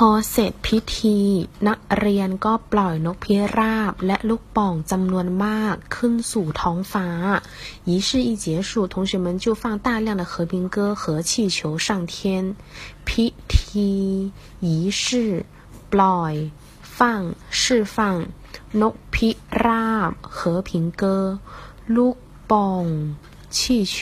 พอเสร็จพิธี นักเรียนก็ปล่อยนกพิราบและลูกป่องจำนวนมากขึ้นสู่ท้องฟ้า仪式一结束同学们就放大量的和平鸽和气球上天พิธี仪式ปล่อย放释放นกพิราบ和平鸽ลูกป่อง气球